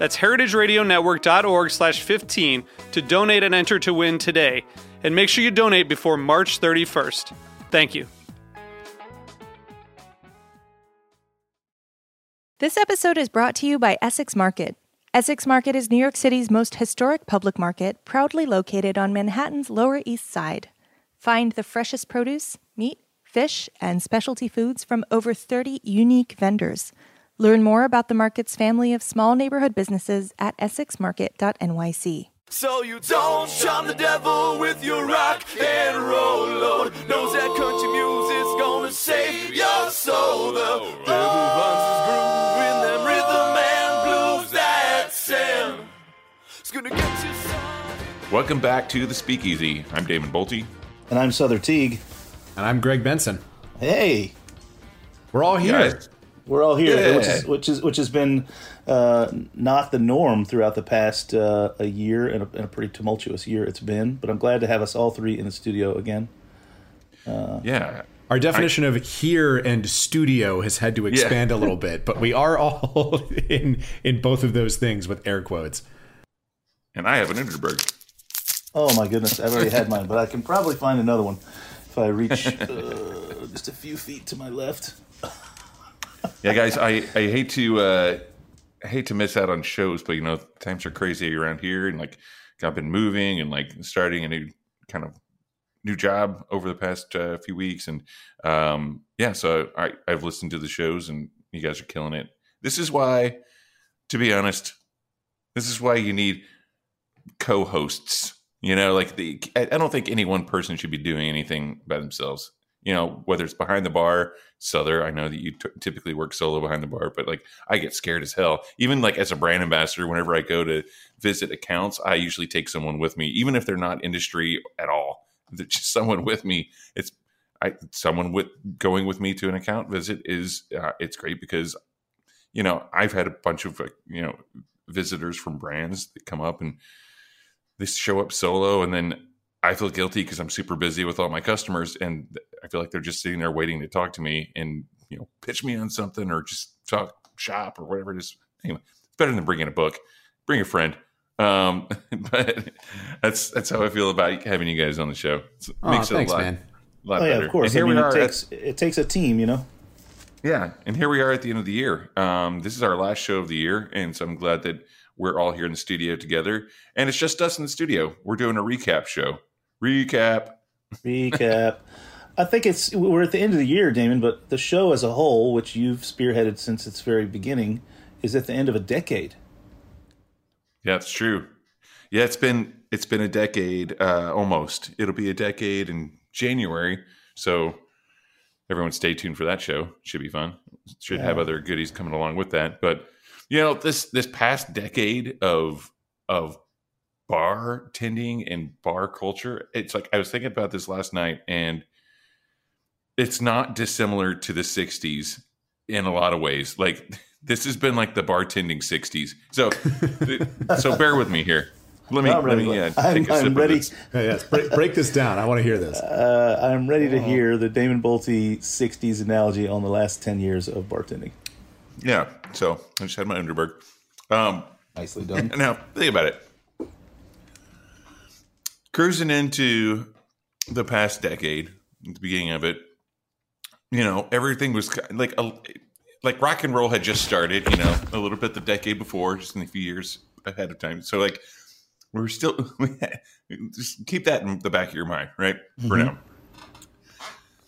That's heritageradionetwork.org slash 15 to donate and enter to win today. And make sure you donate before March 31st. Thank you. This episode is brought to you by Essex Market. Essex Market is New York City's most historic public market, proudly located on Manhattan's Lower East Side. Find the freshest produce, meat, fish, and specialty foods from over 30 unique vendors. Learn more about the market's family of small neighborhood businesses at essexmarket.nyc. So you don't charm the devil with your rock and roll load. Knows that country music's gonna save your soul. The devil finds his groove in them rhythm and blues that sound. It's gonna get you some. Welcome back to the Speakeasy. I'm Damon Boelte. And I'm Sother Teague. And I'm Greg Benson. Hey, We're all here. Guys, we're all here, Yeah. which is which is which has been uh, not the norm throughout the past uh, a year and a, and a pretty tumultuous year it's been. But I'm glad to have us all three in the studio again. yeah. Our definition of here and studio has had to expand a little bit, but we are all in in both of those things with air quotes. And I have an Underberg. Oh my goodness, I've already had mine, but I can probably find another one if I reach uh, just a few feet to my left. Yeah, guys, I, I hate to uh, hate to miss out on shows, but you know times are crazy around here, and like I've been moving and like starting a new kind of new job over the past uh, few weeks, and um, yeah, so I I've listened to the shows, and you guys are killing it. This is why, to be honest, this is why you need co-hosts. You know, like the I don't think any one person should be doing anything by themselves. You know, whether it's behind the bar, Sother. I know that you t- typically work solo behind the bar, but like I get scared as hell. Even like as a brand ambassador, whenever I go to visit accounts, I usually take someone with me, even if they're not industry at all. That just someone with me. It's I someone with going with me to an account visit is uh, it's great because you know I've had a bunch of you know visitors from brands that come up and they show up solo and then I feel guilty because I'm super busy with all my customers and I feel like they're just sitting there waiting to talk to me and you know pitch me on something or just talk shop or whatever it is. Anyway, it's better than bringing a book. Bring a friend. Um, but that's that's how I feel about having you guys on the show. It Aw, makes it thanks, a lot, man. lot Oh yeah, better. of course. And here I mean, we it are. takes at, it takes a team, you know. yeah, and here we are at the end of the year. Um, this is our last show of the year, and so I'm glad that we're all here in the studio together. And it's just us in the studio. We're doing a recap show. Recap. Recap. I think it's we're at the end of the year, Damon, but the show as a whole, which you've spearheaded since its very beginning, is at the end of a decade. Yeah, it's true. Yeah, it's been it's been a decade uh, almost. It'll be a decade in January. So everyone, stay tuned for that show. Should be fun. Should have other goodies coming along with that. But you know, this this past decade of of bar tending and bar culture, it's like I was thinking about this last night, and it's not dissimilar to the '60s in a lot of ways. Like this has been like the bartending '60s. So so bear with me here. Let me I'm let me uh, I'm, take a sip I'm of ready. this. Hey, yes, break, break this down. I want to hear this. Uh, I'm ready to hear the Damon Boelte '60s analogy on the last ten years of bartending. Yeah. So I just had my Underberg. Um, Nicely done. now think about it. Cruising into the past decade, at the beginning of it, you know, everything was like a, like rock and roll had just started. You know, a little bit the decade before, just in a few years ahead of time. So like we're still we had, just keep that in the back of your mind, right? For mm-hmm. now.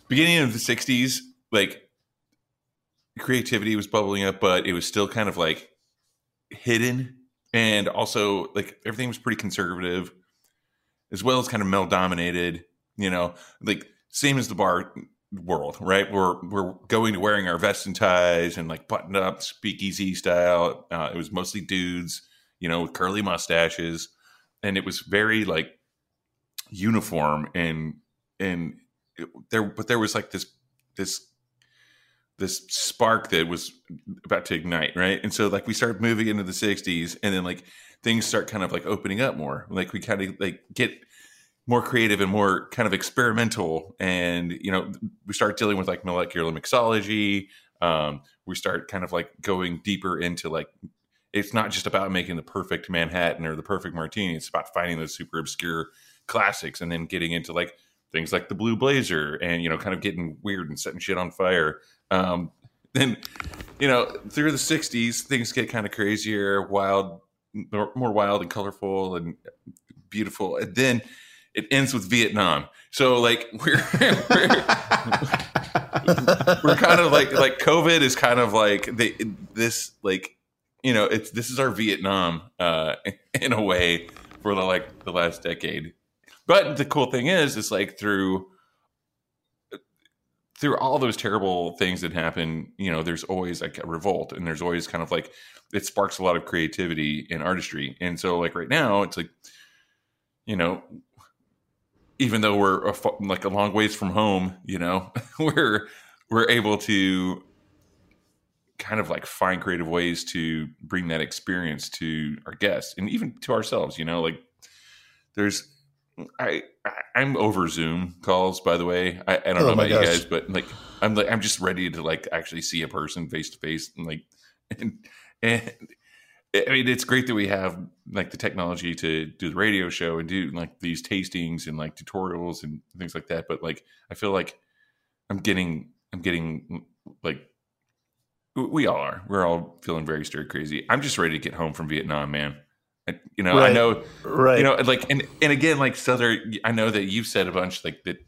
beginning of the '60s, like creativity was bubbling up, but it was still kind of like hidden, and also like everything was pretty conservative, as well as kind of male dominated. You know, like same as the bar world, right? We're we're going to wearing our vests and ties and like buttoned up speakeasy style. Uh, it was mostly dudes, you know, with curly mustaches, and it was very like uniform and and it, there, but there was like this this this spark that was about to ignite, right? And so like we started moving into the '60s, and then like things start kind of like opening up more. Like we kind of like get more creative and more kind of experimental and you know we start dealing with like molecular mixology. Um, we start kind of like going deeper into like it's not just about making the perfect manhattan or the perfect martini. It's about finding those super obscure classics and then getting into like things like the blue blazer and you know kind of getting weird and setting shit on fire. Um, then you know through the 60s things get kind of crazier. Wild more wild and colorful and beautiful and then it ends with Vietnam. So like we're we're, we're kind of like like COVID is kind of like they, this like you know it's this is our Vietnam uh, in a way for the like the last decade. But the cool thing is, is like through through all those terrible things that happen, you know, there's always like a revolt, and there's always kind of like it sparks a lot of creativity and artistry. And so, like right now, it's like, you know, even though we're a, like a long ways from home, you know, we're we're able to kind of like find creative ways to bring that experience to our guests and even to ourselves. You know, like there's I, I am over Zoom calls. By the way, I, I don't oh know about gosh. you guys, but like I'm like I'm just ready to like actually see a person face to face and like and and I mean, it's great that we have like the technology to do the radio show and do like these tastings and like tutorials and things like that. But like, I feel like I'm getting, I'm getting like, we all are. We're all feeling very stir crazy. I'm just ready to get home from Vietnam, man. I, you know, right. I know, right? You know, like, and and again, like Sother, I know that you've said a bunch like that.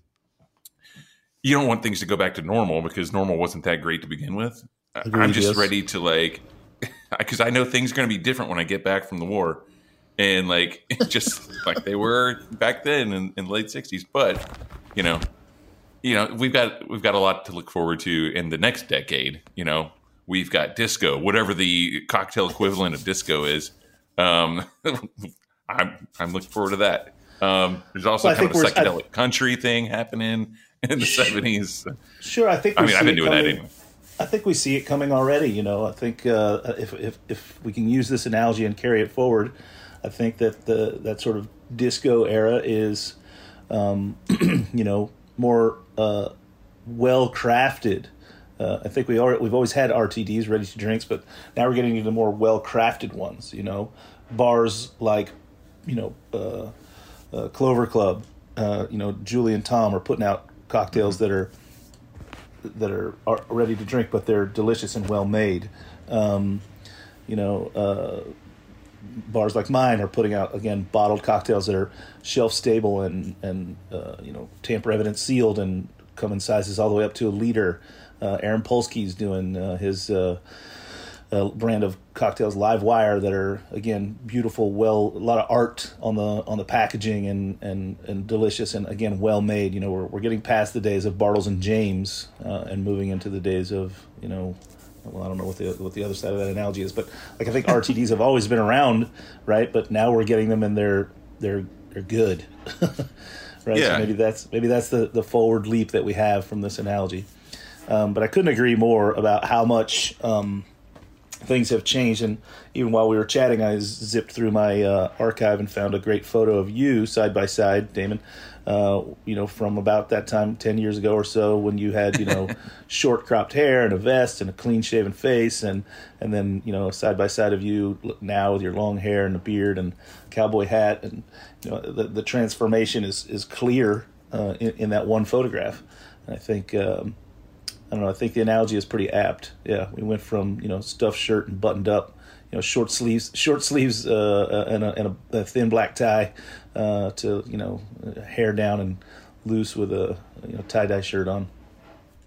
You don't want things to go back to normal because normal wasn't that great to begin with. Agreed, I'm just yes. ready to like because I know things are going to be different when I get back from the war, and like just like they were back then in, in the late '60s. But you know, you know, we've got we've got a lot to look forward to in the next decade. You know, we've got disco, whatever the cocktail equivalent of disco is. Um, I'm I'm looking forward to that. Um, there's also well, kind of a psychedelic country thing happening in the '70s. Sure, I think. I mean, I've been doing coming. that anyway I think we see it coming already. You know, I think uh, if, if if we can use this analogy and carry it forward, I think that the that sort of disco era is, um, you know, more uh, well crafted. Uh, I think we are we've always had RTDs, ready to drinks, but now we're getting into more well crafted ones. You know, bars like, you know, uh, uh, Clover Club, uh, you know, Julie and Tom are putting out cocktails that are that are, are ready to drink, but they're delicious and well made. Um, you know, uh, bars like mine are putting out again bottled cocktails that are shelf stable and and uh, you know tamper evidence sealed and come in sizes all the way up to a liter. Uh, Aaron Polsky's doing uh, his uh, a brand of cocktails, Live Wire, that are again beautiful, well, a lot of art on the on the packaging and and and delicious, and again well made. You know, we're we're getting past the days of Bartles and James uh, and moving into the days of you know. Well, I don't know what the what the other side of that analogy is, but like I think RTDs have always been around, right? But now we're getting them and they're they're they're good, right? Yeah. So maybe that's maybe that's the the forward leap that we have from this analogy. Um, but I couldn't agree more about how much um, things have changed. And even while we were chatting, I zipped through my uh, archive and found a great photo of you side by side, Damon. Uh, you know, from about that time, ten years ago or so, when you had you know short cropped hair and a vest and a clean shaven face, and and then you know side by side of you now with your long hair and a beard and cowboy hat, and you know the the transformation is is clear uh, in, in, that one photograph. And I think. Um, I don't know. I think the analogy is pretty apt. Yeah, we went from you know stuffed shirt and buttoned up, you know short sleeves, short sleeves, uh, uh and, a, and a, a, thin black tie, uh, to you know hair down and loose with a you know tie dye shirt on.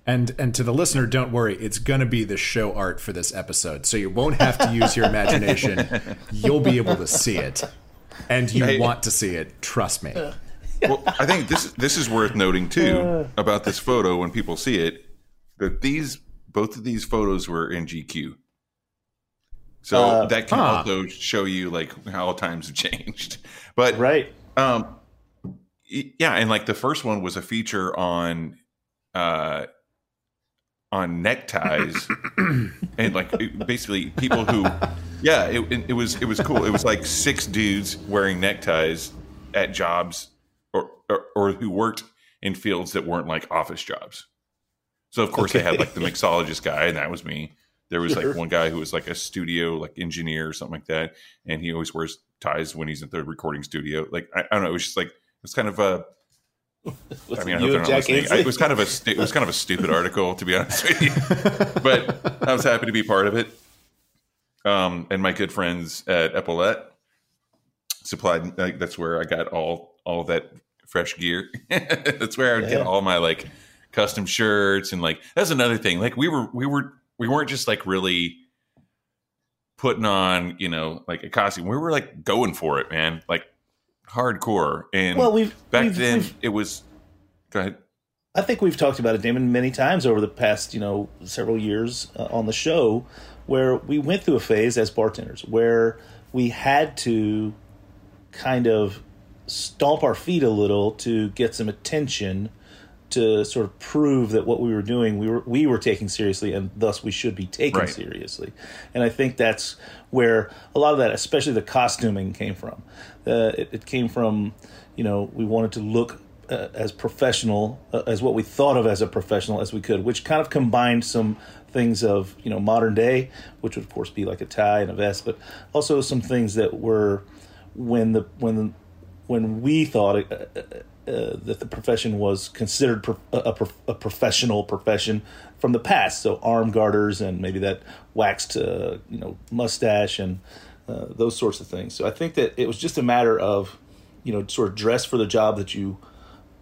And and to the listener, don't worry, it's going to be the show art for this episode, so you won't have to use your imagination. You'll be able to see it, and you Hey. want to see it. Trust me. well, I think this this is worth noting too about this photo when people see it that these both of these photos were in GQ. So Uh, that can huh. also show you like how times have changed. But Right. um yeah, and like the first one was a feature on uh on neckties and like it- basically people who yeah, it, it, it was it was cool. It was like six dudes wearing neckties at jobs or, or or who worked in fields that weren't like office jobs. So of course they had like the mixologist guy, and that was me. There was Sure. like one guy who was like a studio like engineer or something like that, and he always wears ties when he's at the recording studio. Like I, I don't know, it was just like it was kind of a. I mean, I hope they're not Jack listening. I-? It was kind of a stu- it was kind of a stupid article to be honest with you, but I was happy to be part of it. Um, and my good friends at Epaulet supplied. Like, that's where I got all all that fresh gear. that's where I would Yeah. get all my like custom shirts and like that's another thing. Like we were we were we weren't just like really putting on you know like a costume. We were like going for it, man. Like hardcore. And Well, we've back we've- then we've- it was. Go ahead. I think we've talked about it, Damon, many times over the past, you know, several years uh, on the show, where we went through a phase as bartenders where we had to kind of stomp our feet a little to get some attention to sort of prove that what we were doing we were we were taking seriously and thus we should be taken Right. seriously and i think that's where a lot of that especially the costuming came from uh, it, it came from you know we wanted to look uh, as professional uh, as what we thought of as a professional as we could which kind of combined some things of you know modern day which would of course be like a tie and a vest but also some things that were when the when when we thought uh, uh, that the profession was considered pro- a, a, a professional profession from the past, so arm garters and maybe that waxed, uh, you know, mustache and uh, those sorts of things. So I think that it was just a matter of, you know, sort of dress for the job that you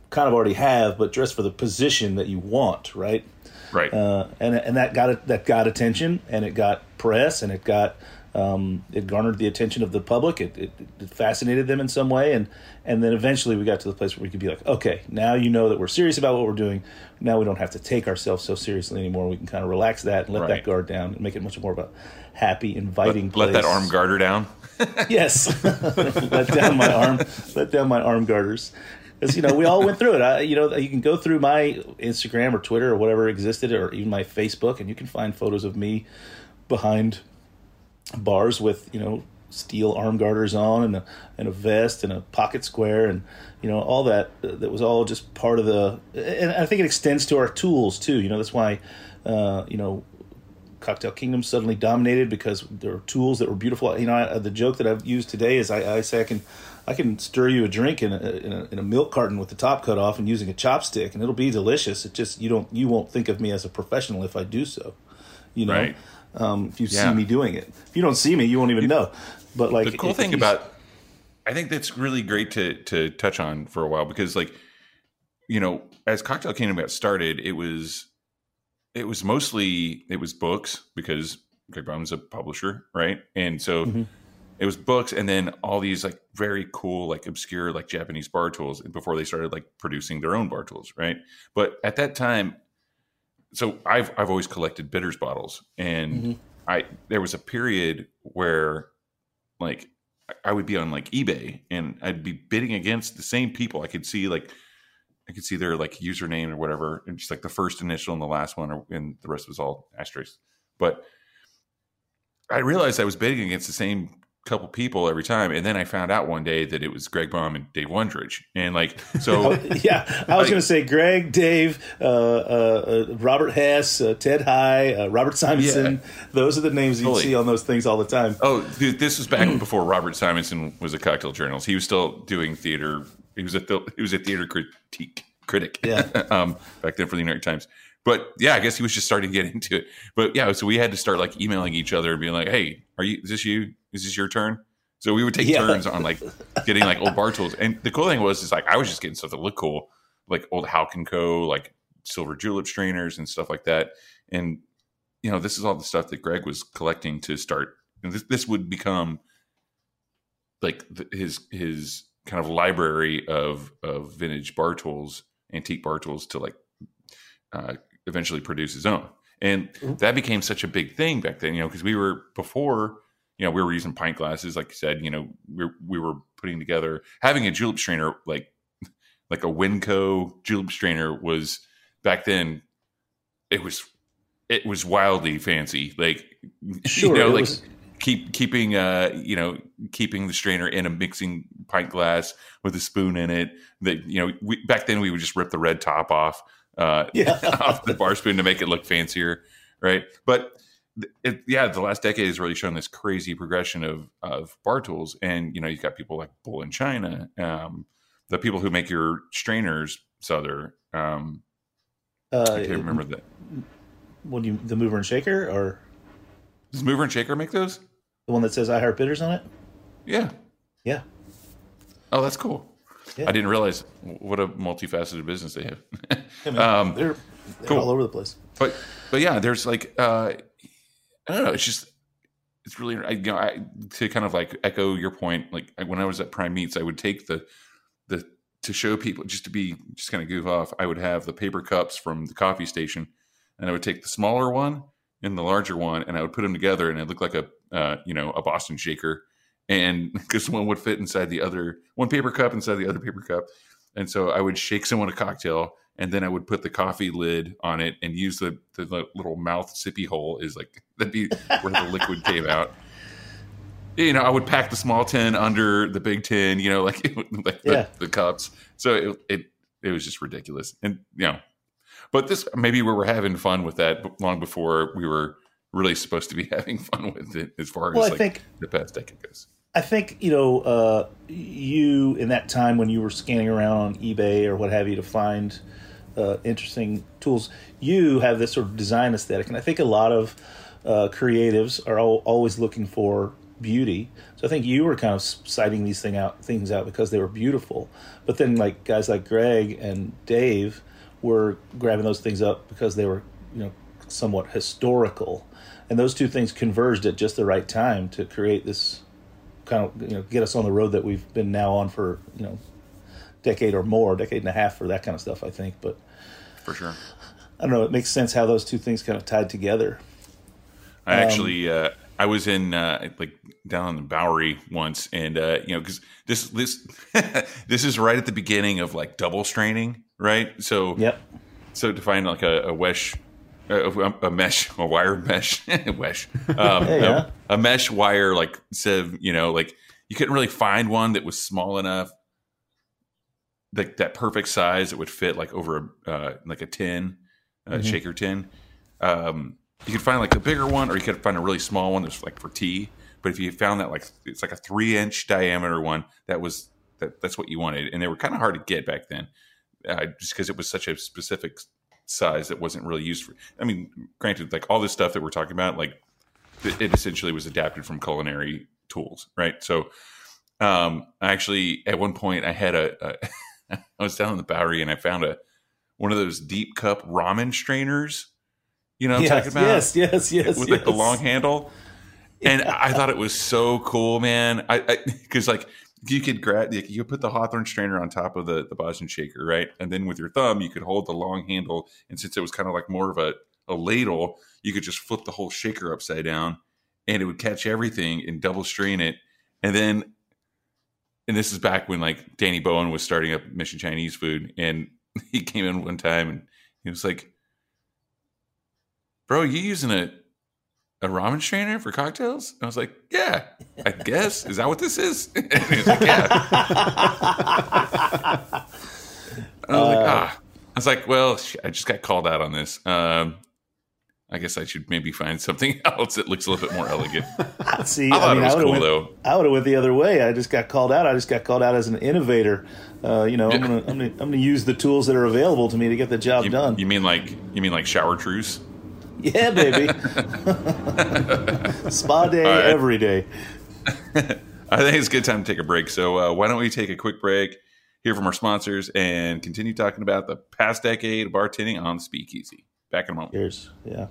kind of already have, but dress for the position that you want, right? Right. uh, and and that got it that got attention and it got press and it got um, it garnered the attention of the public. It, it, it fascinated them in some way, and and then eventually we got to the place where we could be like, okay, now you know that we're serious about what we're doing. Now we don't have to take ourselves so seriously anymore. We can kind of relax that and let Right. that guard down and make it much more of a happy, inviting. let, let that arm garter down. Yes, let down my arm, let down my arm garters. Because you know we all went through it. I, you know you can go through my Instagram or Twitter or whatever existed, or even my Facebook, and you can find photos of me behind bars with you know steel arm garters on and a, and a vest and a pocket square and you know all that that was all just part of the and I think it extends to our tools too you know that's why uh, you know Cocktail Kingdom suddenly dominated because there were tools that were beautiful. You know, I, the joke that I've used today is I, I say I can, I can stir you a drink in a, in a in a milk carton with the top cut off and using a chopstick, and it'll be delicious. It just you don't you won't think of me as a professional if I do so. You know, Right. Um, if you Yeah. see me doing it. If you don't see me, you won't even know. But like the cool thing about i think that's really great to to touch on for a while because like you know as cocktail kingdom got started it was it was mostly it was books because greg Boehm's a publisher right and so Mm-hmm. it was books and then all these like very cool like obscure like japanese bar tools before they started like producing their own bar tools right but at that time so i've i've always collected bitters bottles and Mm-hmm. i there was a period where like I would be on like eBay and I'd be bidding against the same people. I could see like I could see their like username or whatever, and just like the first initial and the last one, or, and the rest was all asterisks. But I realized I was bidding against the same couple people every time, and then I found out one day that it was Greg Boehm and Dave Wondrich, and like so. yeah, I was I- going to say Greg, Dave, uh, uh, uh, Robert Hess, uh, Ted Haigh, uh, Robert Simonson. Those are the names you Totally. see on those things all the time. Oh, dude, this was back before Robert Simonson was a cocktail journalist. He was still doing theater. He was a th- he was a theater critique critic. Yeah. um, back then for the New York Times. But yeah, I guess he was just starting to get into it. But yeah, so we had to start like emailing each other and being like, "Hey, are you? Is this you? Is this your turn?" So we would take Yeah. turns on like getting like old bar tools. And the cool thing was, is like I was just getting stuff that looked cool, like old Halk and Co. like silver julep strainers and stuff like that. And you know, this is all the stuff that Greg was collecting to start. And this this would become like th- his his kind of library of of vintage bar tools, antique bar tools to like uh, eventually produce his own. And that became such a big thing back then, you know, because we were before, you know, we were using pint glasses, like you said, you know, we we were putting together having a julep strainer like like a Winco julep strainer was back then. It was it was wildly fancy, like Sure, you know, like was- keep keeping uh you know keeping the strainer in a mixing pint glass with a spoon in it. That you know, we, back then we would just rip the red top off uh Yeah. off the bar spoon to make it look fancier, right? But it, yeah, the last decade has really shown this crazy progression of of bar tools, and you know, you've got people like Bull in China, um, the people who make your strainers, Sother. Um, Uh, I can't remember that. What do you the mover and shaker or Does Mover and Shaker make those? the one that says I heart bitters on it? Yeah. Yeah. Oh, that's cool. Yeah. I didn't realize what a multifaceted business they have. I mean, Um, they're, they're cool. all over the place. but but yeah, there's like uh, I don't know. It's just it's really I, you know I, to kind of like echo your point. Like when I was at Prime Meats, I would take the the to show people just to be just kind of goof off. I would have the paper cups from the coffee station, and I would take the smaller one and the larger one, and I would put them together, and it looked like a uh, you know a Boston shaker, and because one would fit inside the other one paper cup inside the other paper cup, and so I would shake someone a cocktail, and then I would put the coffee lid on it and use the the, little mouth sippy hole is like that'd be where the liquid came out. You know, I would pack the small tin under the big tin. You know, like like the, Yeah. the cups. So it, it it was just ridiculous, and you know, but this maybe we were having fun with that long before we were really supposed to be having fun with it as far Well, as I like think the past decade goes. I think you know uh, you in that time when you were scanning around on eBay or what have you to find uh, interesting tools. You have this sort of design aesthetic, and I think a lot of uh, creatives are al- always looking for beauty. So I think you were kind of citing these thing out things out because they were beautiful. But then like guys like Greg and Dave were grabbing those things up because they were you know somewhat historical, and those two things converged at just the right time to create this kind of you know get us on the road that we've been now on for you know decade or more, decade and a half for that kind of stuff. I think, but For sure. I don't know. It makes sense how those two things kind of tied together. I Um, actually, uh, I was in uh, like down in the Bowery once, and uh, you know, because this this this is right at the beginning of like double straining, right? So Yep. so to find like a, a wesh, a, a mesh, a wire mesh, wesh, um, yeah. A, a mesh wire like sieve, you know, like you couldn't really find one that was small enough, like that perfect size that would fit like over a uh, like a tin, a shaker tin. Um, you could find like a bigger one, or you could find a really small one that's like for tea. But if you found that like it's like a three inch diameter one, that was that, that's what you wanted, and they were kind of hard to get back then uh, just because it was such a specific size that wasn't really used for. I mean, granted, like all this stuff that we're talking about, like it, it essentially was adapted from culinary tools, right? So, um, actually at one point I had a, a I was down in the Bowery and I found a one of those deep cup ramen strainers. You know what I'm yes, talking about? yes, yes, yes, with like the long handle. And I thought it was so cool, man. I because like you could grab you could put the Hawthorne strainer on top of the the Boston shaker, right? And then with your thumb, you could hold the long handle. And since it was kind of like more of a a ladle, you could just flip the whole shaker upside down, and it would catch everything and double strain it. And then, and this is back when like Danny Bowien was starting up Mission Chinese Food, and he came in one time and he was like, "Bro, you using a a ramen strainer for cocktails?" And I was like, "Yeah, I guess. Is that what this is?" and he was like, "Yeah." I was like, "Ah." I was like, "Well, I just got called out on this. Um, I guess I should maybe find something else that looks a little bit more elegant." See, I thought it was would've cool, went, though. I would have went the other way. I just got called out. I just got called out as an innovator. Uh, you know, I'm gonna, I'm gonna, I'm gonna use the tools that are available to me to get the job You, done. you mean like you mean like shower truce? yeah, baby. Spa day right. every day. I think it's a good time to take a break. So uh, why don't we take a quick break? hear from our sponsors, and continue talking about the past decade of bartending on Speakeasy. Back in a moment. Cheers. Yeah.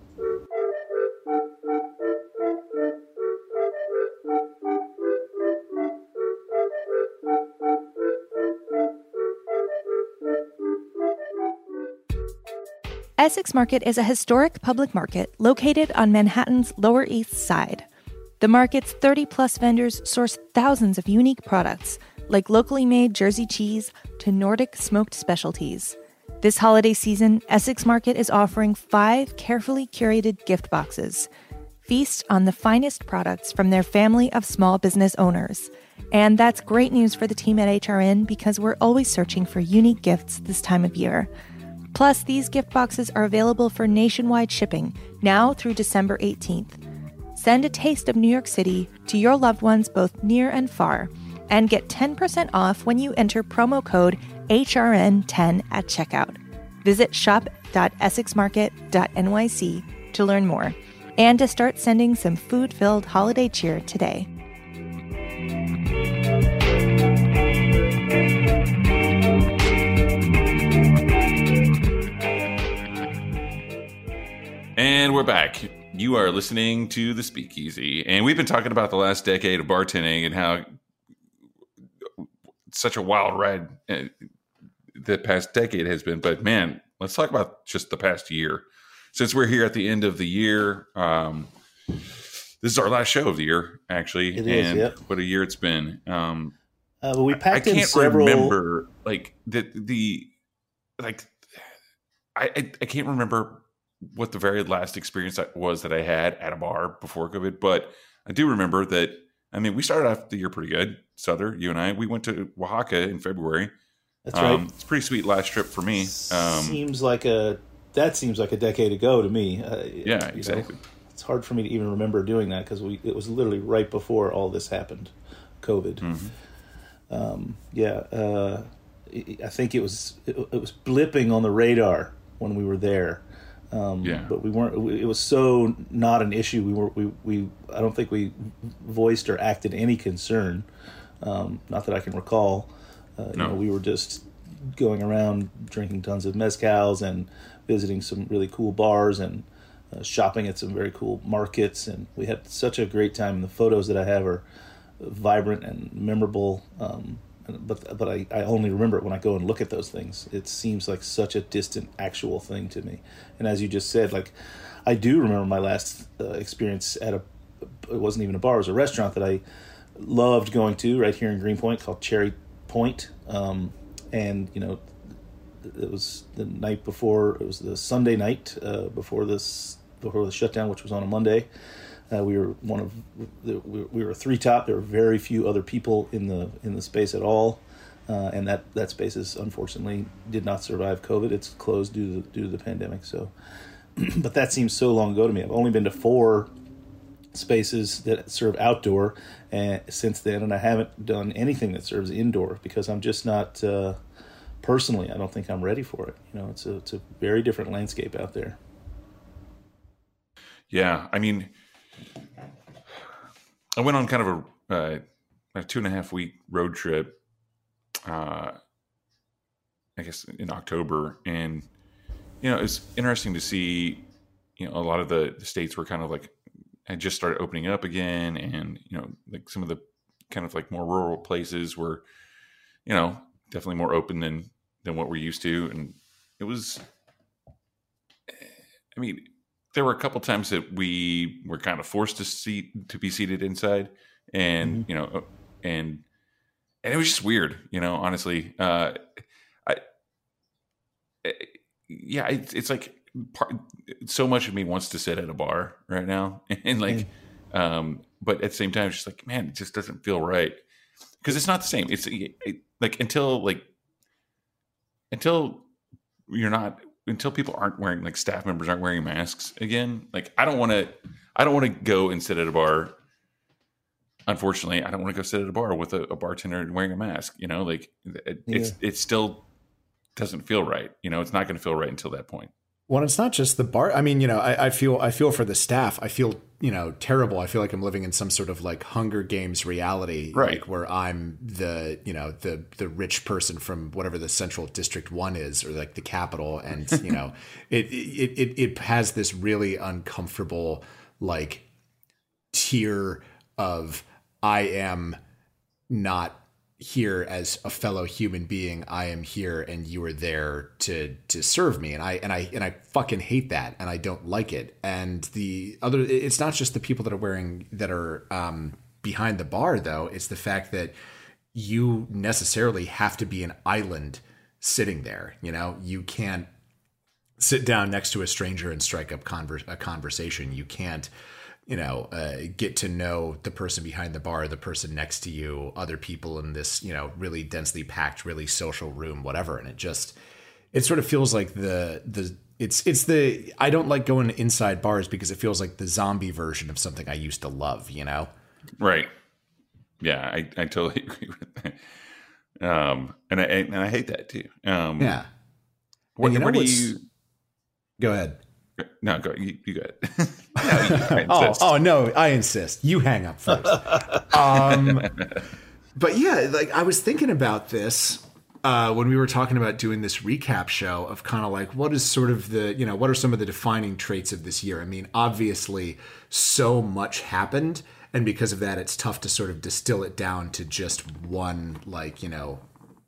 Essex Market is a historic public market located on Manhattan's Lower East Side. The market's 30 plus vendors source thousands of unique products, like locally made Jersey cheese to Nordic smoked specialties. This holiday season, Essex Market is offering five carefully curated gift boxes. Feast on the finest products from their family of small business owners. And that's great news for the team at HRN because we're always searching for unique gifts this time of year. Plus, these gift boxes are available for nationwide shipping now through December 18th. Send a taste of New York City to your loved ones both near and far and get 10% off when you enter promo code HRN10 at checkout. Visit shop.essexmarket.nyc to learn more and to start sending some food filled holiday cheer today. And we're back. You are listening to the Speakeasy, and we've been talking about the last decade of bartending and how such a wild ride uh, the past decade has been. But man, let's talk about just the past year. Since we're here at the end of the year, um, this is our last show of the year, actually. It is, and yep. what a year it's been. Um, Uh, but we I packed in can't several. remember like the the like I, I I can't remember what the very last experience that was that I had at a bar before COVID, but I do remember that. I mean, we started off the year pretty good. Souther, you and I, we went to Oaxaca in February. That's right. Um, it's a pretty sweet last trip for me. Um, seems like a that seems like a decade ago to me. Uh, yeah, know, exactly. it's hard for me to even remember doing that because we it was literally right before all this happened, COVID. Mm-hmm. Um, yeah, uh, I I think it was it, it was blipping on the radar when we were there. Um, Yeah. but we weren't. we- It was so not an issue. We were. We. we I don't think we voiced or acted any concern. Um, not that I can recall. Uh, you No. know, we were just going around drinking tons of mezcals and visiting some really cool bars and uh, shopping at some very cool markets. And we had such a great time. And The photos that I have are vibrant and memorable. Um, but but I, I only remember it when I go and look at those things. It seems like such a distant actual thing to me. And as you just said, like I do remember my last uh, experience at a it wasn't even a bar, it was a restaurant that I loved going to right here in Greenpoint called Cherry Point. Um, and you know, it was the night before. It was the Sunday night uh, before this before the shutdown, which was on a Monday. Uh, we were one of the, we were- three top. There were very few other people in the in the space at all, uh, and that that space is unfortunately did not survive COVID. It's closed due to due to the pandemic. So, but that seems so long ago to me. I've only been to four spaces that serve outdoor and since then and i haven't done anything that serves indoor because i'm just not uh, personally i don't think i'm ready for it you know it's a, it's a very different landscape out there Yeah, I mean, I went on kind of a, uh, a two and a half week road trip. Uh, I guess in October, and you know, it's interesting to see. You know, a lot of the, the states were kind of like had just started opening up again, and you know, like some of the kind of like more rural places were, you know, definitely more open than than what we're used to, and it was. I mean, there were a couple times that we were kind of forced to seat to be seated inside, and you know, and and it was just weird, you know. Honestly, uh, I, eh, yeah, it's, it's like part, so much of me wants to sit at a bar right now, and like, um, but at the same time, it's just like, man, it just doesn't feel right because it's not the same. It's it, like until like until you're not until people aren't wearing like staff members aren't wearing masks again like i don't want to i don't want to go and sit at a bar. Unfortunately i don't want to go sit at a bar with a, a bartender wearing a mask you know like it, it's it still doesn't feel right you know it's not going to feel right until that point Well, it's not just the bar. I mean, you know, I, I, feel I feel for the staff. I feel you know terrible. I feel like I'm living in some sort of like Hunger Games reality, Right. Like where I'm the you know the the rich person from whatever the Central District One is, or like the capital, and you know, it it it it has this really uncomfortable like tier of I am not here as a fellow human being. I am here and you are there to to serve me. And I and I and I fucking hate that and I don't like it. And the other it's not just the people that are wearing that are um behind the bar though, it's the fact that you necessarily have to be an island sitting there. You know, you can't sit down next to a stranger and strike up conver- a conversation. You can't, you know, uh, get to know the person behind the bar, the person next to you, other people in this, you know, really densely packed, really social room, whatever. And it just, it sort of feels like the the it's it's the I don't like going inside bars because it feels like the zombie version of something I used to love. You know. Right. Yeah, I, I totally agree with that. Um, and I and I hate that too. Um, Yeah. What, you know what do you? Go ahead. No, go. You, you go ahead. No, you- Oh, oh no, I insist. You hang up first. um, but yeah, like I was thinking about this uh, when we were talking about doing this recap show of kind of like what is sort of the you know what are some of the defining traits of this year. I mean, obviously, so much happened, and because of that, it's tough to sort of distill it down to just one like you know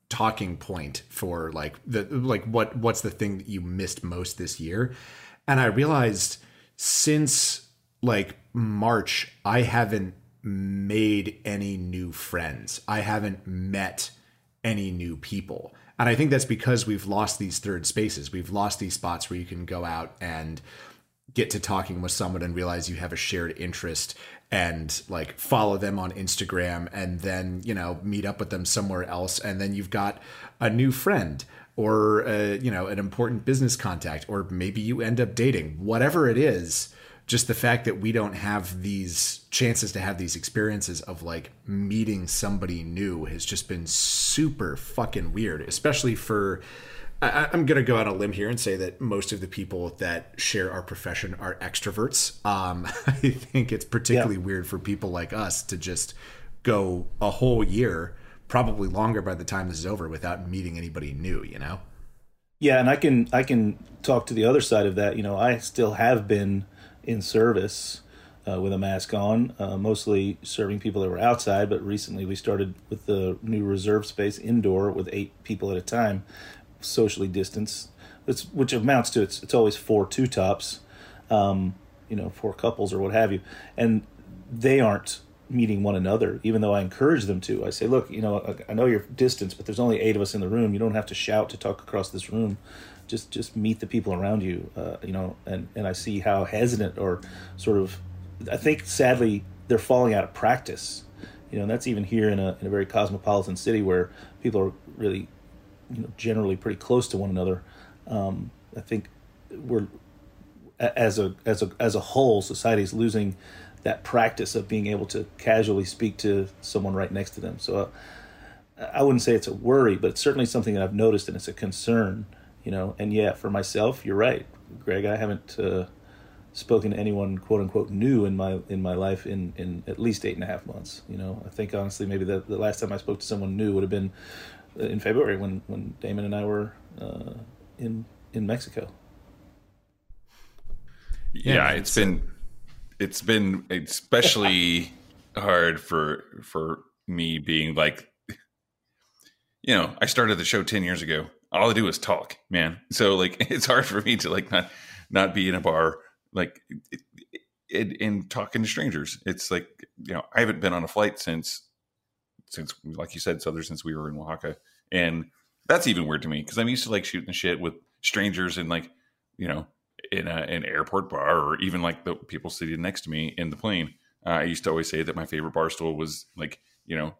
talking point for like the like what what's the thing that you missed most this year and i realized since like march i haven't made any new friends. I haven't met any new people. And i think that's because we've lost these third spaces. We've lost these spots where you can go out and get to talking with someone and realize you have a shared interest and like follow them on Instagram and then, you know, meet up with them somewhere else. And then you've got a new friend or uh, you know, an important business contact or maybe you end up dating. Whatever it is, just the fact that we don't have these chances to have these experiences of like meeting somebody new has just been super fucking weird, especially for I, I'm going to go out on a limb here and say that most of the people that share our profession are extroverts. Um, I think it's particularly weird for people like us to just go a whole year, probably longer by the time this is over, without meeting anybody new. You know? Yeah, and I can I can talk to the other side of that. You know, I still have been in service uh, with a mask on, uh, mostly serving people that were outside. But recently, we started with the new reserve space indoor with eight people at a time, socially distanced. Which amounts to it's it's always four two tops, um, you know, four couples or what have you, and they aren't meeting one another, even though I encourage them to. I say, look, you know, I- know you're distance, but there's only eight of us in the room. You don't have to shout to talk across this room. Just just meet the people around you, uh, you know. And and I see how hesitant or sort of, I think sadly they're falling out of practice. You know, and that's even here in a in a very cosmopolitan city where people are really, you know, generally pretty close to one another. Um, I think we're as a as a as a whole society is losing that practice of being able to casually speak to someone right next to them. So uh, i wouldn't say it's a worry but it's certainly something that i've noticed and it's a concern you know. And yeah for myself you're right. Greg i haven't uh, spoken to anyone quote unquote new in my in my life in in at least eight and a half months you know. I think honestly maybe the, the last time i spoke to someone new would have been uh, in february when when damon and i were uh, in in mexico. Yeah, man, it's been it's been especially hard for for me being like you know i started the show 10 years ago. All i do is talk man. So like it's hard for me to like not not be in a bar like it, and talking to strangers. It's like you know i haven't been on a flight since since like you said so since we were in oaxaca. And that's even weird to me because i'm used to like shooting shit with strangers and like you know in a, an airport bar or even like the people sitting next to me in the plane. Uh, I used to always say that my favorite bar stool was like, you know,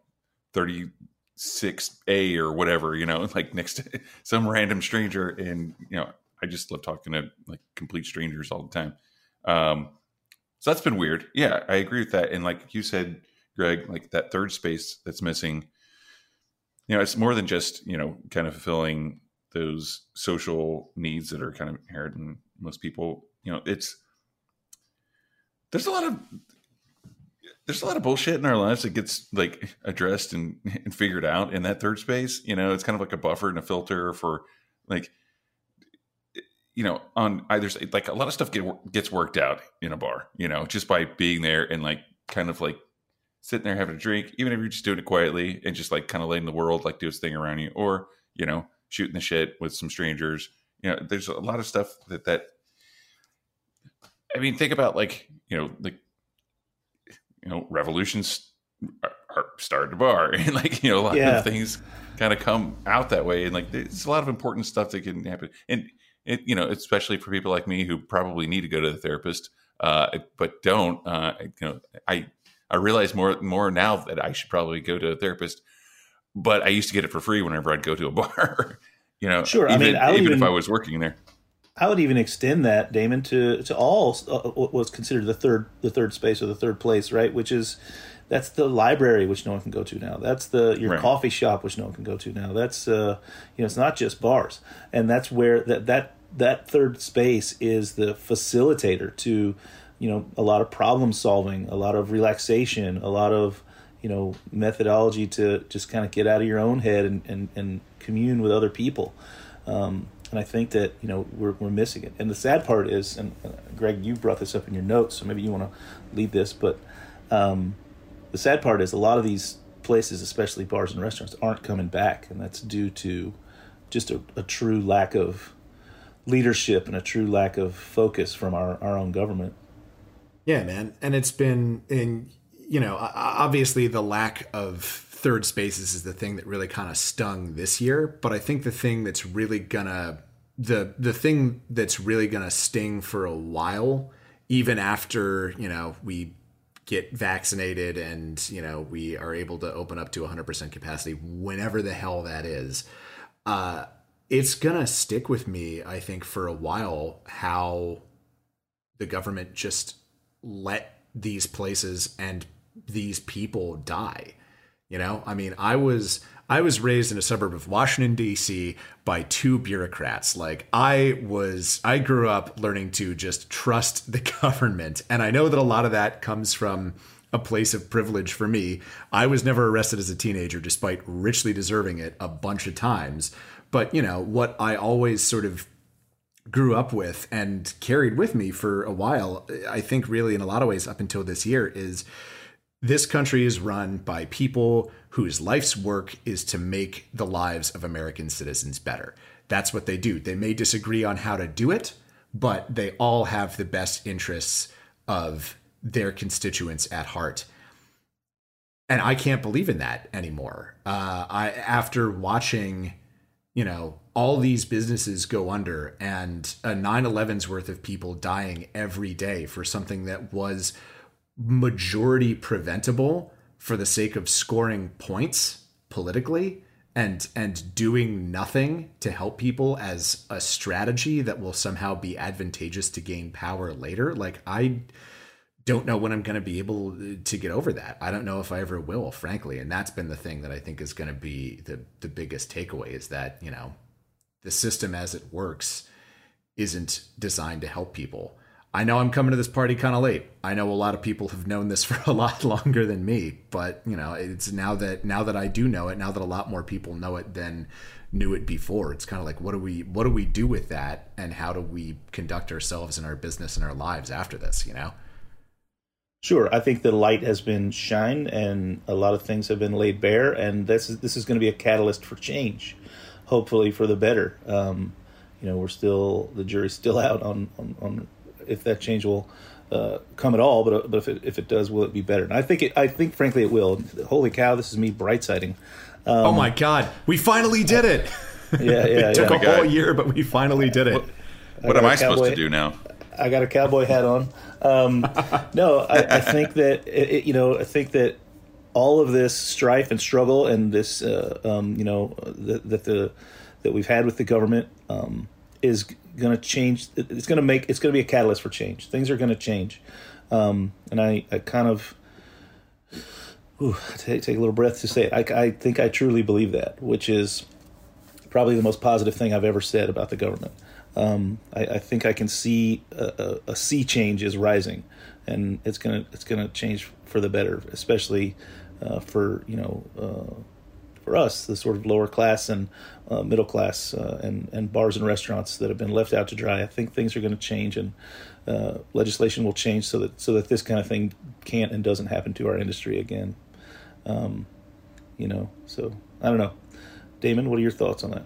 36A or whatever, you know, like next to some random stranger. And, you know, I just love talking to like complete strangers all the time. Um, so that's been weird. Yeah, I agree with that. And like you said, Greg, like that third space that's missing, you know, it's more than just, you know, kind of fulfilling those social needs that are kind of inherent in most people. You know, it's there's a lot of there's a lot of bullshit in our lives that gets like addressed and, and figured out in that third space. You know, it's kind of like a buffer and a filter for like you know on either side. Like a lot of stuff get, gets worked out in a bar. You know, just by being there and like kind of like sitting there having a drink, even if you're just doing it quietly and just like kind of letting the world like do its thing around you, or you know, shooting the shit with some strangers. You know, there's a lot of stuff that that. I mean, think about like you know, like you know, revolutions are, started a bar, and like you know, a lot Yeah. of things kind of come out that way, and like there's a lot of important stuff that can happen, and it you know, especially for people like me who probably need to go to the therapist, uh, but don't. Uh, you know, I I realize more more now that I should probably go to a therapist, but I used to get it for free whenever I'd go to a bar. you know, Sure, I Even, mean, I would even if I was working there. I would even extend that, Damon, to to all uh, what was considered the third the third space or the third place, right? Which is that's the library, which no one can go to now. That's the your Right. coffee shop, which no one can go to now. That's uh, you know, it's not just bars, and that's where that that that third space is the facilitator to you know a lot of problem solving, a lot of relaxation, a lot of you know methodology to just kind of get out of your own head and and, and commune with other people. Um, and I think that you know we're, we're missing it. And the sad part is, and uh, Greg, you brought this up in your notes, so maybe you want to lead this. But um, the sad part is a lot of these places, especially bars and restaurants, aren't coming back, and that's due to just a, a true lack of leadership and a true lack of focus from our, our own government. Yeah, man. And it's been in, you know, obviously the lack of third spaces is the thing that really kind of stung this year, but I think the thing that's really gonna the the thing that's really gonna sting for a while even after, you know, we get vaccinated and, you know, we are able to open up to 100% capacity whenever the hell that is. Uh it's gonna stick with me, I think, for a while how the government just let these places and these people die. You know, I mean, I was I was raised in a suburb of Washington D.C. by two bureaucrats. Like I was I grew up learning to just trust the government, and I know that a lot of that comes from a place of privilege for me. I was never arrested as a teenager despite richly deserving it a bunch of times. But, you know, what I always sort of grew up with and carried with me for a while, I think really in a lot of ways up until this year is this country is run by people whose life's work is to make the lives of American citizens better. That's what they do. They may disagree on how to do it, but they all have the best interests of their constituents at heart. And I can't believe in that anymore. Uh, I after watching you know, all these businesses go under and a 9-11's worth of people dying every day for something that was majority preventable for the sake of scoring points politically and and doing nothing to help people as a strategy that will somehow be advantageous to gain power later. Like i don't know when i'm going to be able to get over that. I don't know if i ever will frankly and that's been the thing that i think is going to be the the biggest takeaway is that you know the system as it works isn't designed to help people I know I'm coming to this party kind of late. I know a lot of people have known this for a lot longer than me, but you know, it's now that now that I do know it, now that a lot more people know it than knew it before. It's kind of like what do we what do we do with that and how do we conduct ourselves in our business and our lives after this, you know? Sure, I think the light has been shined and a lot of things have been laid bare, and this is this is going to be a catalyst for change, hopefully for the better. Um, you know, we're still the jury's still out on on, on if that change will uh, come at all, but but if it, if it does, will it be better? And I think it, I think frankly it will. Holy cow, this is me bright siding. oh my god, we finally did it. Yeah, yeah, it took yeah. a whole year, but we finally did it. What got am a I supposed to do now? I got a cowboy hat on. Um, no, I, I think that it, it- you know, I think that all of this strife and struggle and this, uh, um, you know, that, that the that we've had with the government um, is going to change. It's going to make. It's going to be a catalyst for change. Things are going to change, um, and I, I kind of. Ooh, take, take a little breath to say it. I, I think I truly believe that, which is probably the most positive thing I've ever said about the government. Um, I, I, think I can see a, a, a, sea change is rising, and it's gonna it's gonna change for the better, especially uh, for you know uh, for us, the sort of lower class and uh, middle class uh, and and bars and restaurants that have been left out to dry. I think things are going to change, and uh, legislation will change so that so that this kind of thing can't and doesn't happen to our industry again. Um, you know, so I don't know. Damon, what are your thoughts on that?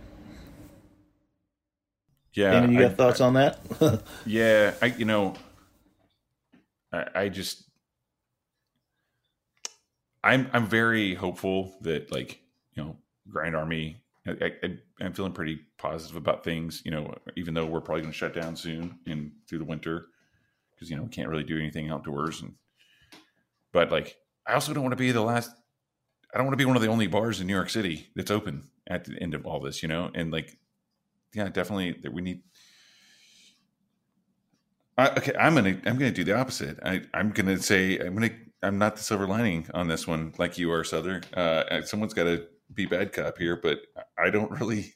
Yeah, Damon, you got I, thoughts I, on that? yeah, I you know, I, I just I'm I'm very hopeful that like you know Grand Army. I, am feeling pretty positive about things. You know, even though we're probably going to shut down soon and through the winter because you know we can't really do anything outdoors. And but like I also don't want to be the last. I don't want to be one of the only bars in New York City that's open at the end of all this. You know, and like yeah, definitely that we need. I, okay, I'm gonna I'm gonna do the opposite. I I'm gonna say I'm gonna I'm not the silver lining on this one like you are, Sother. Uh, someone's got to be bad cop here, but I don't really.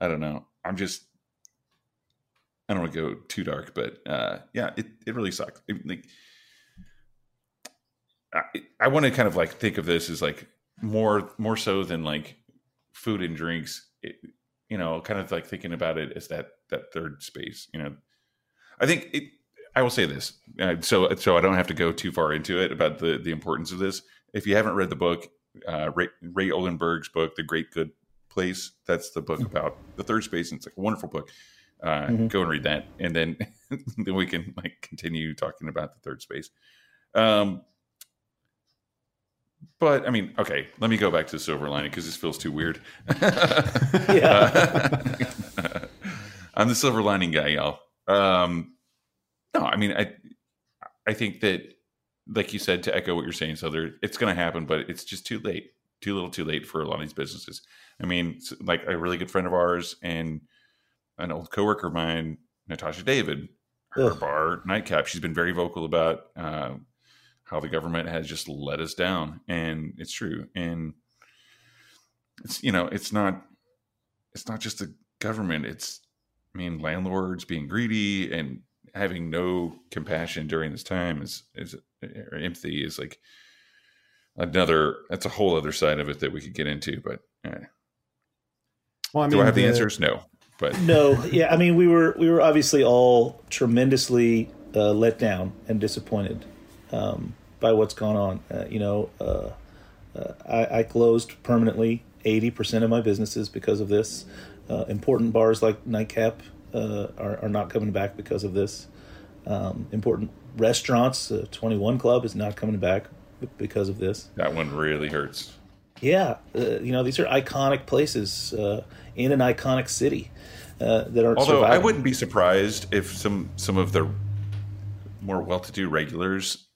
I don't know. I'm just. I don't want to go too dark, but uh, yeah, it, it really sucks. It, like, I, I want to kind of like think of this as like more more so than like food and drinks. It, you know, kind of like thinking about it as that that third space. You know, I think it. I will say this, uh, so so I don't have to go too far into it about the the importance of this. If you haven't read the book, uh, Ray, Ray Oldenburg's book, The Great Good Place, that's the book mm-hmm. about the third space, and it's like a wonderful book. Uh, mm-hmm. Go and read that, and then then we can like continue talking about the third space. Um, but I mean, okay, let me go back to the silver lining because this feels too weird. yeah. I'm the silver lining guy, y'all. Um, no, I mean, I I think that, like you said, to echo what you're saying, so there, it's going to happen, but it's just too late, too little, too late for a lot of these businesses. I mean, like a really good friend of ours and an old coworker of mine, Natasha David, her Ugh. bar nightcap. She's been very vocal about uh, how the government has just let us down, and it's true. And it's you know, it's not, it's not just the government. It's I mean, landlords being greedy and having no compassion during this time is is or empathy is like another. That's a whole other side of it that we could get into. But eh. well, I mean, do I have the, the answers? No, but no. Yeah, I mean, we were we were obviously all tremendously uh, let down and disappointed um, by what's gone on. Uh, you know, uh, uh I, I, closed permanently eighty percent of my businesses because of this. Uh, important bars like Nightcap uh, are, are not coming back because of this. Um, important restaurants, uh, 21 Club is not coming back because of this. That one really hurts. Yeah, uh, you know these are iconic places uh, in an iconic city uh, that are. Although surviving. I wouldn't be surprised if some some of the more well-to-do regulars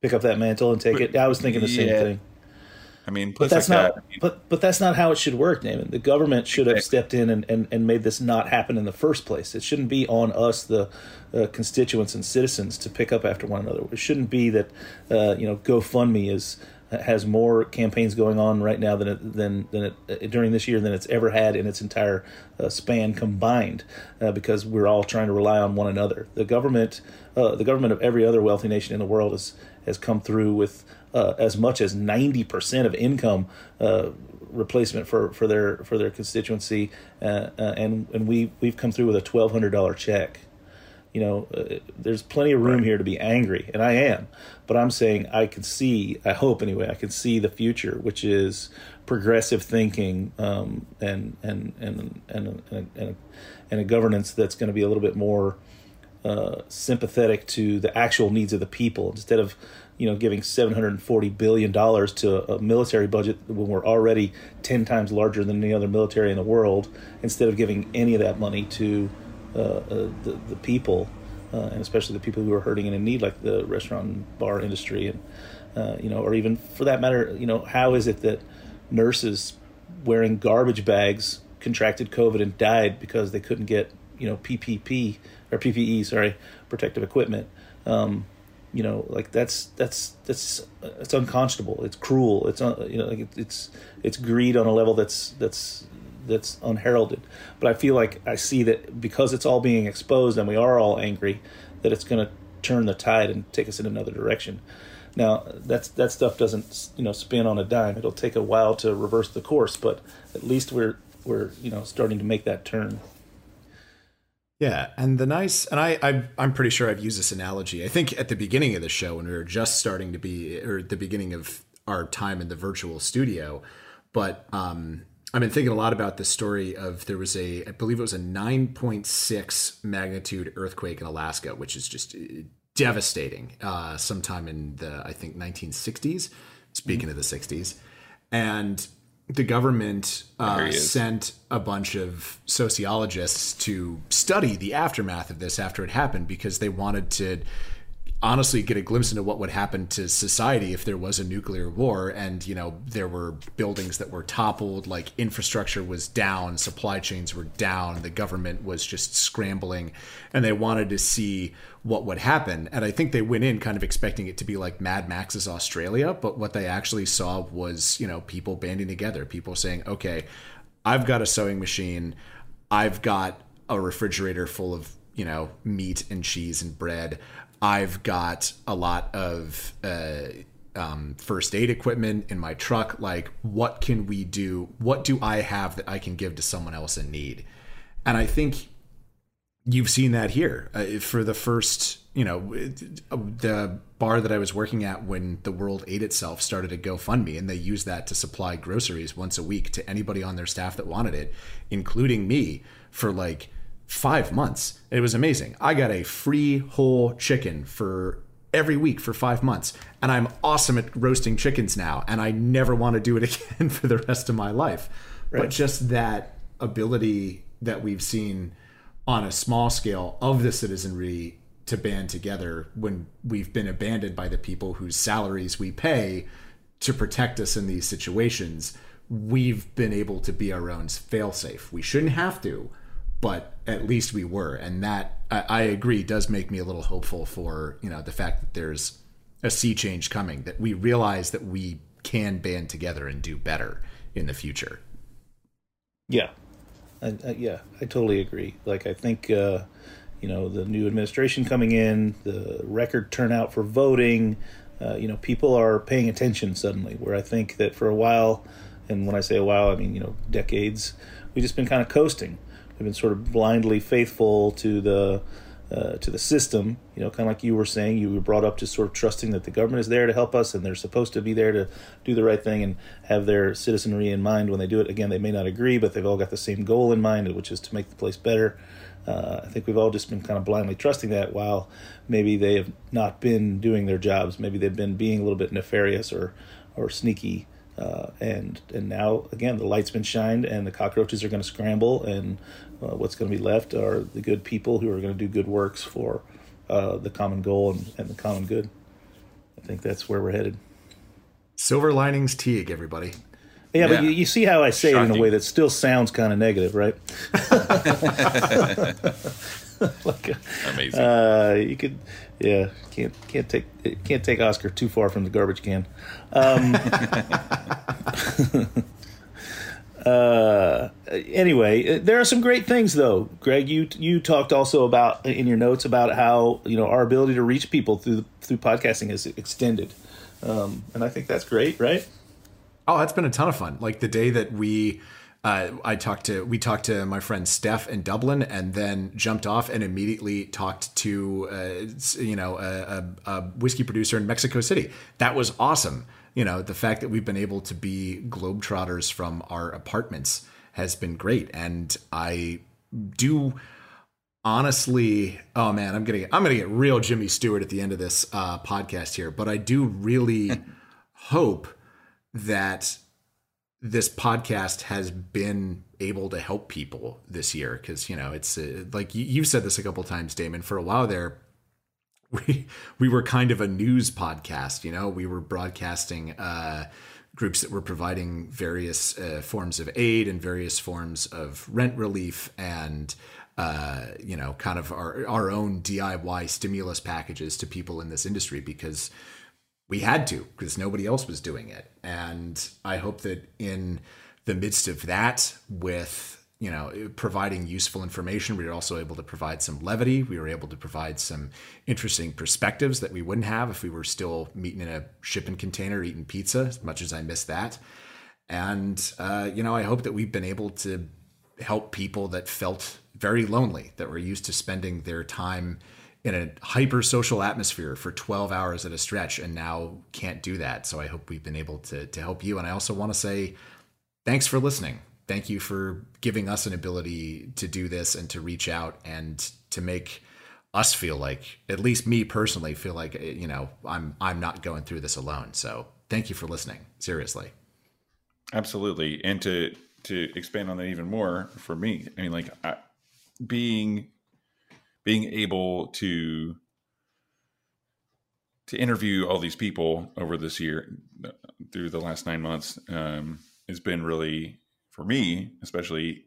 pick up that mantle and take but, it. I was thinking the same thing. I mean, but that's like not. That, I mean, but but that's not how it should work, Damon. The government should have stepped in and, and, and made this not happen in the first place. It shouldn't be on us, the uh, constituents and citizens, to pick up after one another. It shouldn't be that uh, you know GoFundMe is has more campaigns going on right now than it, than than it, uh, during this year than it's ever had in its entire uh, span combined, uh, because we're all trying to rely on one another. The government, uh, the government of every other wealthy nation in the world has has come through with uh, as much as 90% of income uh, replacement for, for their for their constituency, uh, uh and and we we've come through with a twelve hundred dollar check. You know, uh, there's plenty of room right. here to be angry, and I am. But I'm saying I can see, I hope anyway, I can see the future, which is progressive thinking um, and, and, and, and, and, and, and a governance that's going to be a little bit more uh, sympathetic to the actual needs of the people instead of you know giving 740 billion dollars to a military budget when we're already 10 times larger than any other military in the world instead of giving any of that money to uh, uh, the, the people uh, and especially the people who are hurting and in need like the restaurant and bar industry and uh, you know or even for that matter you know how is it that nurses wearing garbage bags contracted covid and died because they couldn't get you know PPP or PPE sorry protective equipment? Um, you know like that's that's that's it's unconscionable it's cruel it's uh, you know like it's it's greed on a level that's that's that's unheralded. But I feel like I see that because it's all being exposed and we are all angry, that it's going to turn the tide and take us in another direction. Now that's that stuff doesn't you know spin on a dime. It'll take a while to reverse the course, but at least we're we're you know starting to make that turn. Yeah, and the nice, and I, I, I'm pretty sure I've used this analogy. I think at the beginning of the show when we were just starting to be, or at the beginning of our time in the virtual studio, but um, I've been thinking a lot about the story of there was a, I believe it was a 9.6 magnitude earthquake in Alaska, which is just uh, devastating. Uh, sometime in the, I think 1960s. Speaking mm-hmm. of the 60s, and the government uh, sent a bunch of sociologists to study the aftermath of this after it happened because they wanted to honestly get a glimpse into what would happen to society if there was a nuclear war and you know there were buildings that were toppled like infrastructure was down supply chains were down the government was just scrambling and they wanted to see what would happen. And i think they went in kind of expecting it to be like mad max's australia but what they actually saw was you know people banding together people saying okay i've got a sewing machine i've got a refrigerator full of you know meat and cheese and bread I've got a lot of uh, um, first aid equipment in my truck. Like, what can we do? What do I have that I can give to someone else in need? And I think you've seen that here uh, for the first, you know, the bar that I was working at when the World Ate Itself started a GoFundMe, and they used that to supply groceries once a week to anybody on their staff that wanted it, including me, for like five months. It was amazing. I got a free whole chicken for every week for five months. And I'm awesome at roasting chickens now. And I never want to do it again for the rest of my life. Right. But just that ability that we've seen on a small scale of the citizenry to band together when we've been abandoned by the people whose salaries we pay to protect us in these situations, we've been able to be our own failsafe. We shouldn't have to, but at least we were, and that I, I agree does make me a little hopeful for you know the fact that there's a sea change coming that we realize that we can band together and do better in the future. Yeah, I, I, yeah, I totally agree. Like I think uh, you know the new administration coming in, the record turnout for voting. Uh, you know, people are paying attention suddenly. Where I think that for a while, and when I say a while, I mean you know decades, we've just been kind of coasting have been sort of blindly faithful to the uh, to the system. You know, kind of like you were saying, you were brought up to sort of trusting that the government is there to help us and they're supposed to be there to do the right thing and have their citizenry in mind when they do it. Again, they may not agree, but they've all got the same goal in mind, which is to make the place better. Uh, I think we've all just been kind of blindly trusting that while maybe they have not been doing their jobs. Maybe they've been being a little bit nefarious or, or sneaky. Uh, and and now again the light's been shined and the cockroaches are going to scramble and uh, what's going to be left are the good people who are going to do good works for uh, the common goal and, and, the common good. I think that's where we're headed. Silver linings Teague, everybody. Yeah, yeah. but you, you, see how I say Shocking. it in a way that still sounds kind of negative, right? like a, Amazing. Uh, you could, yeah, can't can't take can't take Oscar too far from the garbage can. Um, uh, anyway, uh, there are some great things though. Greg, you you talked also about in your notes about how you know our ability to reach people through through podcasting is extended, um, and I think that's great, right? Oh, that's been a ton of fun. Like the day that we. Uh, I talked to we talked to my friend Steph in Dublin, and then jumped off and immediately talked to uh, you know a, a, a whiskey producer in Mexico City. That was awesome you know, the fact that we've been able to be globetrotters from our apartments has been great. And I do honestly, oh man, I'm gonna get, I'm gonna get real Jimmy Stewart at the end of this uh, podcast here, but I do really hope that this podcast has been able to help people this year because you know it's uh, like you, you've said this a couple times, Damon. For a while there, we we were kind of a news podcast you know? We were broadcasting uh, groups that were providing various uh, forms of aid and various forms of rent relief and uh, you know kind of our our own DIY stimulus packages to people in this industry because we had to because nobody else was doing it. And i hope that in the midst of that, with you know providing useful information, we were also able to provide some levity. We were able to provide some interesting perspectives that we wouldn't have if we were still meeting in a shipping container eating pizza. As much as I miss that, and uh, you know, I hope that we've been able to help people that felt very lonely, that were used to spending their time in a hyper social atmosphere for 12 hours at a stretch and now can't do that. So I hope we've been able to, to help you. And I also want to say thanks for listening. Thank you for giving us an ability to do this and to reach out and to make us feel like, at least me personally, feel like, you know, I'm, I'm not going through this alone. So thank you for listening. Seriously. Absolutely. And to, to expand on that even more for me, I mean, like I, being being able to to interview all these people over this year through the last nine months um, has been really for me especially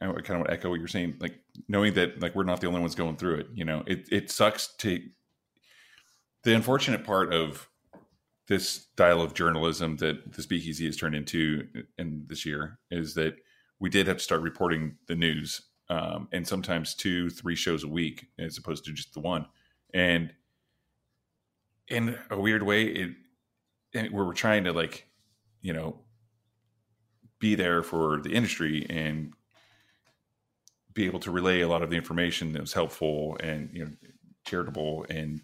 i kind of want to echo what you're saying like knowing that like we're not the only ones going through it you know it, it sucks to the unfortunate part of this style of journalism that the speakeasy has turned into in this year is that we did have to start reporting the news um, and sometimes two, three shows a week as opposed to just the one. And in a weird way, it, it we're trying to like, you know, be there for the industry and be able to relay a lot of the information that was helpful and you know charitable and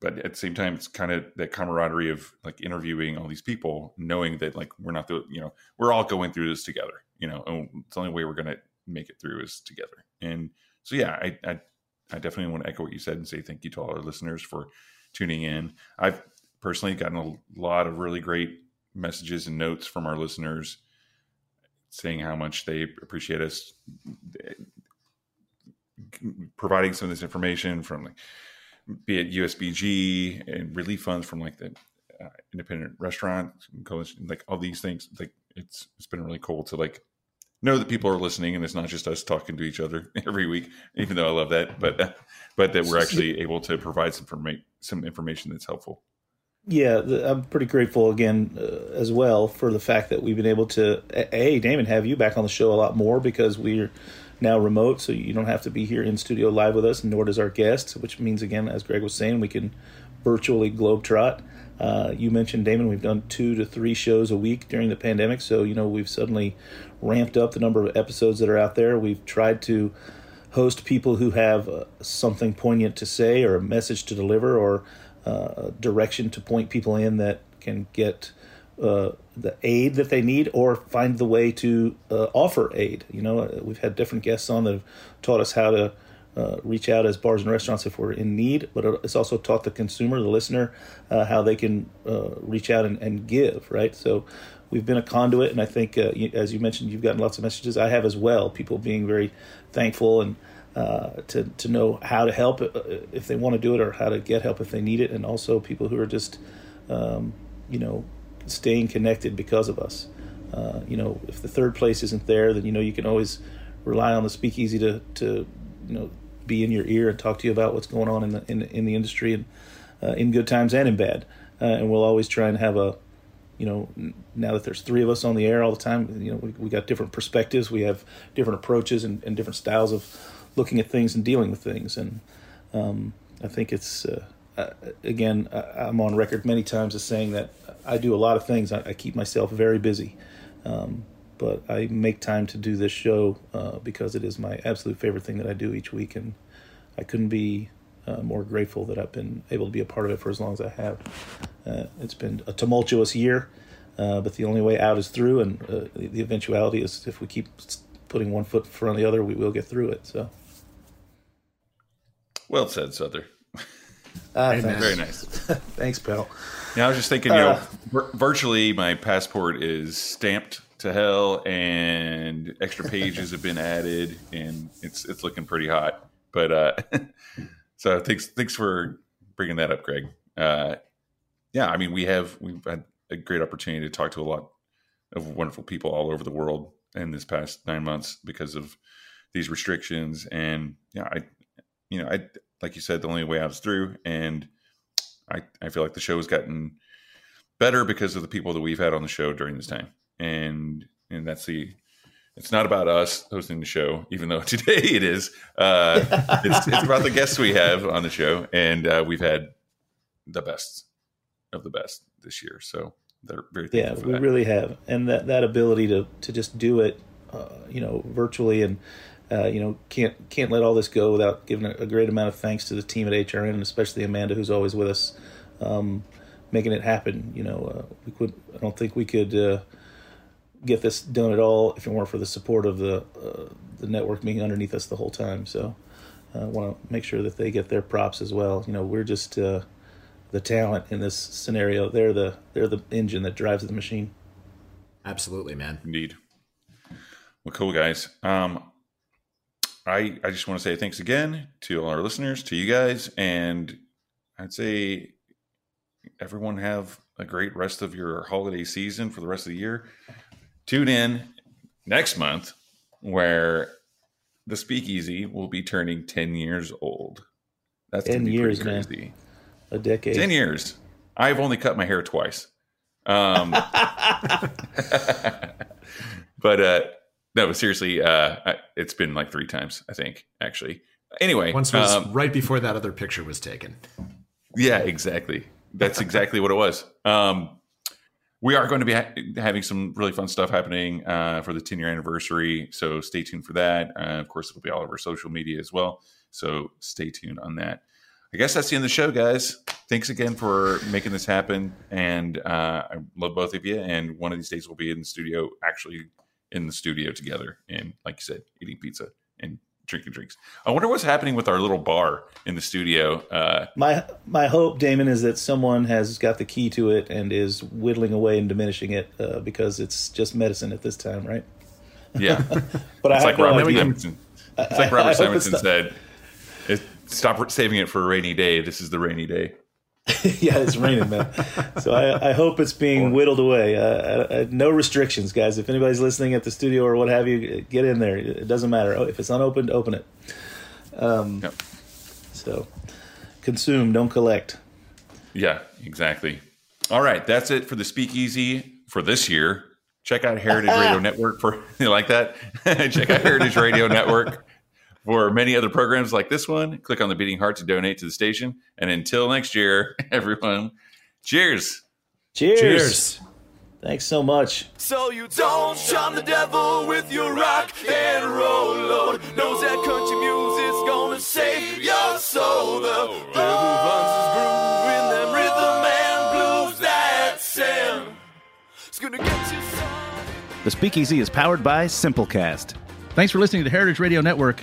but at the same time it's kind of that camaraderie of like interviewing all these people knowing that like we're not the you know we're all going through this together you know and it's the only way we're going to make it through is together. And so, yeah, I, I, I definitely want to echo what you said and say thank you to all our listeners for tuning in. I've personally gotten a lot of really great messages and notes from our listeners saying how much they appreciate us providing some of this information from like be it USBG and relief funds from like the uh, independent restaurant coalition, like all these things. Like it's it's been really cool to like know that people are listening and it's not just us talking to each other every week even though i love that but uh, but that we're actually able to provide some some information that's helpful yeah i'm pretty grateful again uh, as well for the fact that we've been able to a damon have you back on the show a lot more because we're now remote so you don't have to be here in studio live with us nor does our guests which means again as greg was saying we can virtually globetrot uh, you mentioned Damon. We've done two to three shows a week during the pandemic, so you know we've suddenly ramped up the number of episodes that are out there. We've tried to host people who have uh, something poignant to say or a message to deliver or uh, direction to point people in that can get uh, the aid that they need or find the way to uh, offer aid. You know, uh, we've had different guests on that have taught us how to uh, reach out as bars and restaurants if we're in need, but it's also taught the consumer, the listener, how they can reach out and, and, give, right? So we've been a conduit, and I think, uh, as you mentioned, you've gotten lots of messages. I have as well, people being very thankful and uh, to, to know how to help if they want to do it or how to get help if they need it, and also people who are just, um, you know, staying connected because of us. you know, if the third place isn't there, then, you know, you can always rely on the speakeasy to, to you know be in your ear and talk to you about what's going on in the in, in the industry and uh, in good times and in bad. Uh, and we'll always try and have a, you know, now that there's three of us on the air all the time, you know, we, we got different perspectives, we have different approaches and, and different styles of looking at things and dealing with things. And um, I think it's, uh, uh again, I'm on record many times as saying that I do a lot of things. I, I keep myself very busy. Um, but I make time to do this show uh, because it is my absolute favorite thing that I do each week, and I couldn't be uh, more grateful that I've been able to be a part of it for as long as I have. Uh, it's been a tumultuous year, uh, but the only way out is through, and uh, the, the eventuality is if we keep putting one foot in front of the other, we will get through it. So, well said, Sother. Ah, Very nice. thanks, pal. Yeah, I was just thinking, you know, uh, virtually my passport is stamped to hell, and extra pages have been added, and it's it's looking pretty hot. But uh, so thanks thanks for bringing that up, Greg. Uh, yeah, I mean we have we've had a great opportunity to talk to a lot of wonderful people all over the world in this past nine months because of these restrictions, and yeah, I you know I like you said the only way out is through, and I I feel like the show has gotten better because of the people that we've had on the show during this time and and that's the. It's not about us hosting the show, even though today it is. Uh, it's, it's about the guests we have on the show, and uh, we've had the best of the best this year. So they're very Yeah, for we that. really have, and that that ability to to just do it, uh, you know, virtually, and uh, you know, can't can't let all this go without giving a, a great amount of thanks to the team at HRN, and especially Amanda, who's always with us, um, making it happen. You know, uh, we could, I don't think we could uh, get this done at all if it weren't for the support of the uh, the network being underneath us the whole time. So, I want to make sure that they get their props as well. You know, we're just. Uh, the talent in this scenario. They're the they're the engine that drives the machine. Absolutely, man. Indeed. Well, cool guys. Um, I I just want to say thanks again to all our listeners, to you guys, and I'd say everyone have a great rest of your holiday season for the rest of the year. Tune in next month where the Speakeasy will be turning ten years old. That's 10 gonna years, man. crazy. A decade. 10 years. I've only cut my hair twice. Um, but uh, no, seriously, uh, I- it's been like three times, I think, actually. Anyway, Once was um, right before that other picture was taken. yeah, exactly. That's exactly what it was. Um, we are going to be ha- having some really fun stuff happening uh, for the 10 year anniversary. So stay tuned for that. Uh, of course, it'll be all over social media as well. So stay tuned on that. I guess that's the end of the show, guys. Thanks again for making this happen. And uh, I love both of you. And one of these days we'll be in the studio, actually in the studio together. And like you said, eating pizza and drinking drinks. I wonder what's happening with our little bar in the studio. Uh, My my hope, Damon, is that someone has got the key to it and is whittling away and diminishing it uh, because it's just medicine at this time, right? yeah. But I It's have like no Robert idea. Simonson. It's like Robert Simonson said. It, stop saving it for a rainy day. This is the rainy day. yeah, it's raining, man. So I, I hope it's being whittled away. Uh, I, I, no restrictions, guys. If anybody's listening at the studio or what have you, get in there. It doesn't matter. Oh, If it's unopened, open it. Um, Yep. So consume, don't collect. Yeah, exactly. All right, that's it for the Speakeasy for this year. Check out Heritage Radio Network for you like that. Check out Heritage Radio Network for many other programs like this one. Click on the beating heart to donate to the station. And until next year, everyone, cheers. Cheers. Cheers. Thanks so much. So you don't charm the devil with your rock and roll load. Knows that country music's gonna save your soul. The devil runs his groove in them rhythm and blues that sound. It's gonna get you some. The Speakeasy is powered by Simplecast. Thanks for listening to Heritage Radio Network,